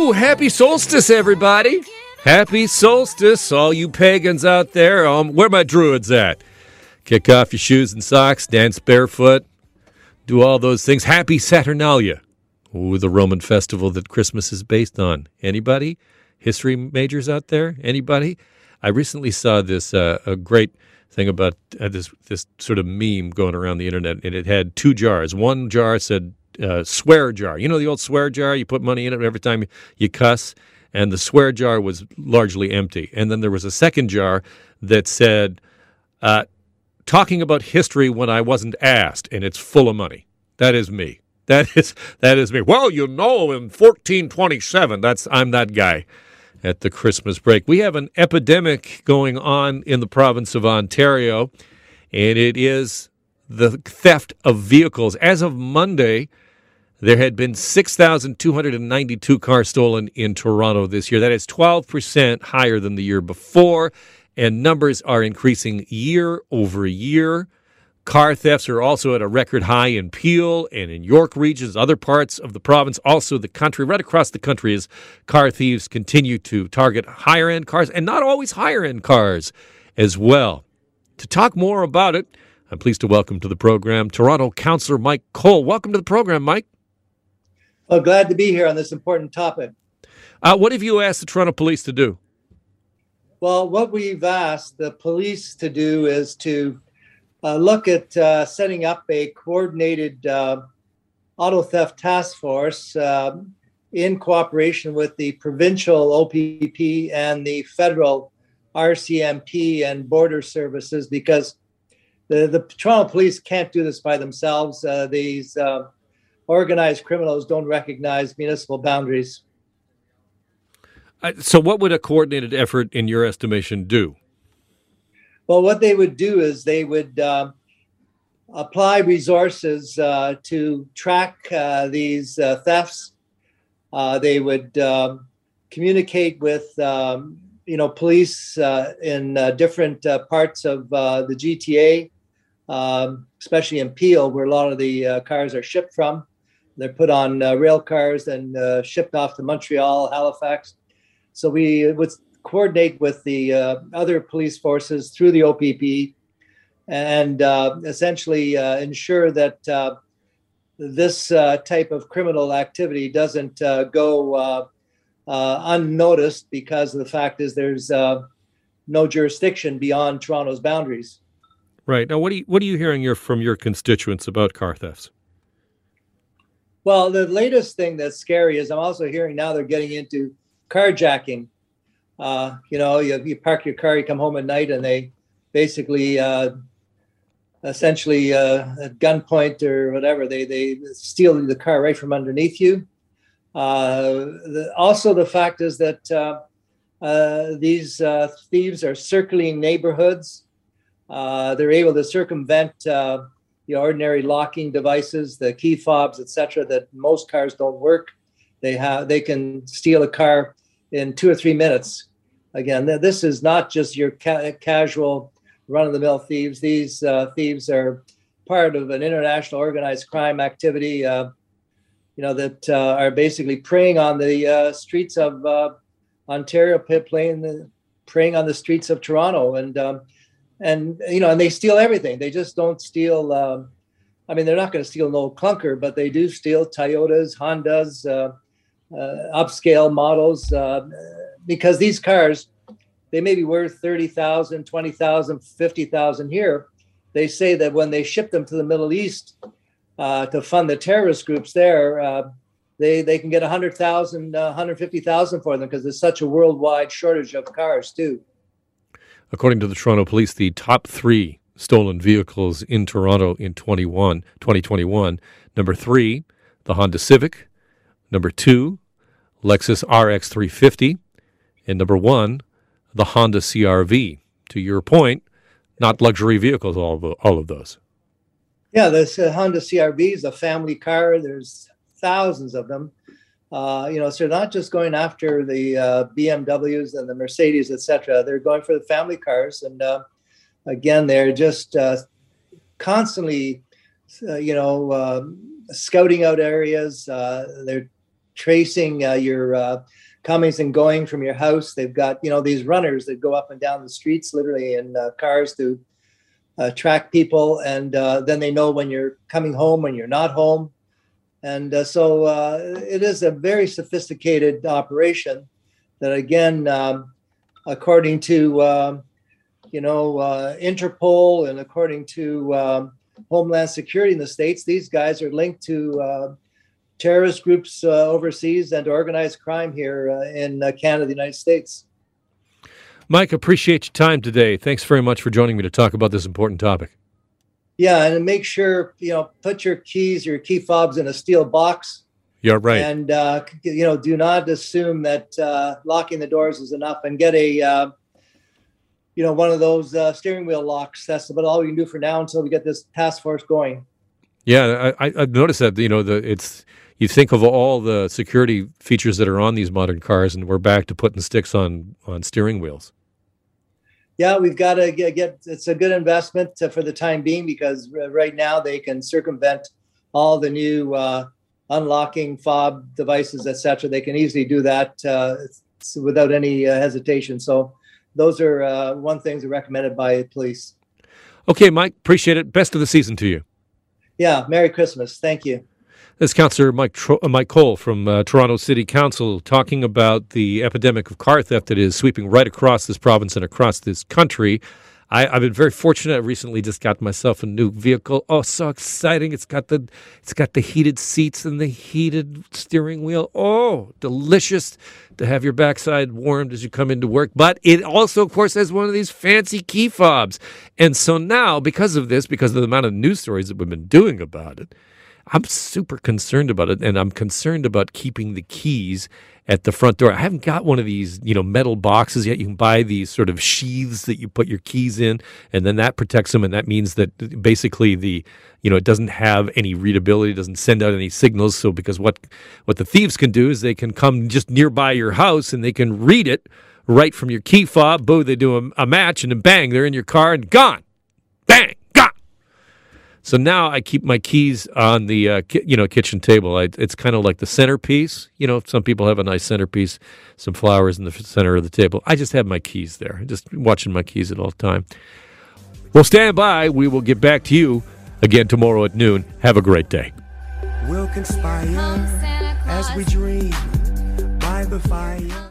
Woo! Happy solstice, everybody! Happy solstice, all you pagans out there. Um, where my druids at? Kick off your shoes and socks, dance barefoot, do all those things. Happy Saturnalia, Ooh, the Roman festival that Christmas is based on. Anybody? History majors out there? Anybody? I recently saw this uh, a great thing about uh, this this sort of meme going around the internet, and it had two jars. One jar said uh, swear jar. You know the old swear jar? You put money in it every time you cuss, and the swear jar was largely empty. And then there was a second jar that said, uh, talking about history when I wasn't asked, and it's full of money. That is me. That is that is me. Well, you know, in 1427, that's I'm that guy at the Christmas break. We have an epidemic going on in the province of Ontario, and it is the theft of vehicles. As of Monday, there had been 6,292 cars stolen in Toronto this year. That is 12% higher than the year before, and numbers are increasing year over year. Car thefts are also at a record high in Peel and in York regions, other parts of the province, also the country, right across the country, as car thieves continue to target higher end cars and not always higher end cars as well. To talk more about it, I'm pleased to welcome to the program Toronto Councillor Mike Colle. Welcome to the program, Mike. Well, glad to be here on this important topic. Uh, what have you asked the Toronto Police to do? Well, what we've asked the police to do is to uh, look at uh, setting up a coordinated uh, auto theft task force um, in cooperation with the provincial OPP and the federal RCMP and border services because the, the Toronto police can't do this by themselves. Uh, these uh, organized criminals don't recognize municipal boundaries. so, what would a coordinated effort, in your estimation, do? Well, what they would do is they would uh, apply resources uh, to track uh, these uh, thefts. Uh, they would um, communicate with um, you know police uh, in different parts of the GTA, um, especially in Peel, where a lot of the cars are shipped from. They're put on rail cars and shipped off to Montreal, Halifax. So we would coordinate with the uh, other police forces through the OPP and uh, essentially uh, ensure that uh, this uh, type of criminal activity doesn't uh, go unnoticed because the fact is there's no jurisdiction beyond Toronto's boundaries. Right now, what are you, what are you hearing your, from your constituents about car thefts? Well, the latest thing that's scary is I'm also hearing now they're getting into carjacking uh, you know, you, you park your car, you come home at night, and they basically, uh, essentially, uh, at gunpoint or whatever, they they steal the car right from underneath you. Uh, the, also, the fact is that uh, uh, these thieves are circling neighborhoods. They're able to circumvent the ordinary locking devices, the key fobs, etc., that most cars don't work. They have they can steal a car in two or three minutes again, this is not just your ca- casual run of the mill thieves. These uh, thieves are part of an international organized crime activity, uh, you know, that uh, are basically preying on the uh, streets of uh, Ontario, playing preying on the streets of Toronto, and um, and you know, and they steal everything. They just don't steal. Um, I mean, they're not going to steal an old clunker, but they do steal Toyotas, Hondas, uh, upscale models because these cars they may be worth 30,000, 20,000, 50,000 here. They say that when they ship them to the Middle East uh, to fund the terrorist groups there, uh, they, they can get 100,000, uh, 150,000 for them because there's such a worldwide shortage of cars, too. According to the Toronto Police, the top three stolen vehicles in Toronto in 21, 2021 number three, the Honda Civic, number two, Lexus RX 350, and number one, the Honda CRV. To your point, not luxury vehicles, all of, all of those. Yeah, this uh, Honda CRV is a family car. There's thousands of them. Uh, you know, so they're not just going after the uh, BMWs and the Mercedes, etc. They're going for the family cars, and uh, again, they're just uh, constantly, uh, you know, um, scouting out areas. they're tracing your comings and going from your house. They've got you know these runners that go up and down the streets, literally in cars to track people, and then they know when you're coming home, when you're not home, and uh, so uh, it is a very sophisticated operation. That again, um, according to um, you know uh, Interpol and according to um, Homeland Security in the states, these guys are linked to terrorist groups uh, overseas and organized crime here uh, in uh, Canada, the United States. Mike, appreciate your time today. Thanks very much for joining me to talk about this important topic. Yeah, and make sure you know put your keys, your key fobs in a steel box. Yeah, right. And uh, you know, do not assume that uh, locking the doors is enough, and get a uh, you know one of those steering wheel locks. That's about all we can do for now until we get this task force going. Yeah, I, I've noticed that you know the it's you think of all the security features that are on these modern cars, and we're back to putting sticks on on steering wheels. Yeah, we've got to get, get it's a good investment to, for the time being because right now they can circumvent all the new uh, unlocking fob devices, etc. They can easily do that uh, without any uh, hesitation. So those are uh, one things recommended by police. Okay, Mike, appreciate it. Best of the season to you. Yeah, Merry Christmas. Thank you. This Councillor Mike, Tro- uh, Mike Colle from uh, Toronto City Council talking about the epidemic of car theft that is sweeping right across this province and across this country. I, have been very fortunate. I recently just got myself a new vehicle. Oh, so exciting! It's got the it's got the heated seats and the heated steering wheel. Oh, delicious to have your backside warmed as you come into work. But it also, of course, has one of these fancy key fobs. And so now, because of this, because of the amount of news stories that we've been doing about it, I'm super concerned about it, and I'm concerned about keeping the keys at the front door. I haven't got one of these, you know, metal boxes yet. You can buy these sort of sheaths that you put your keys in, and then that protects them, and that means that basically the, you know, it doesn't have any readability, doesn't send out any signals. So because what what the thieves can do is they can come just nearby your house and they can read it right from your key fob. Boo, they do a, a match, and then bang, they're in your car and gone. Bang. So now I keep my keys on the uh, ki- you know kitchen table. I, it's kind of like the centerpiece. You know, some people have a nice centerpiece, some flowers in the center of the table. I just have my keys there. Just watching my keys at all time. Well, stand by. We will get back to you again tomorrow at noon. Have a great day. We'll conspire as we dream by the fire.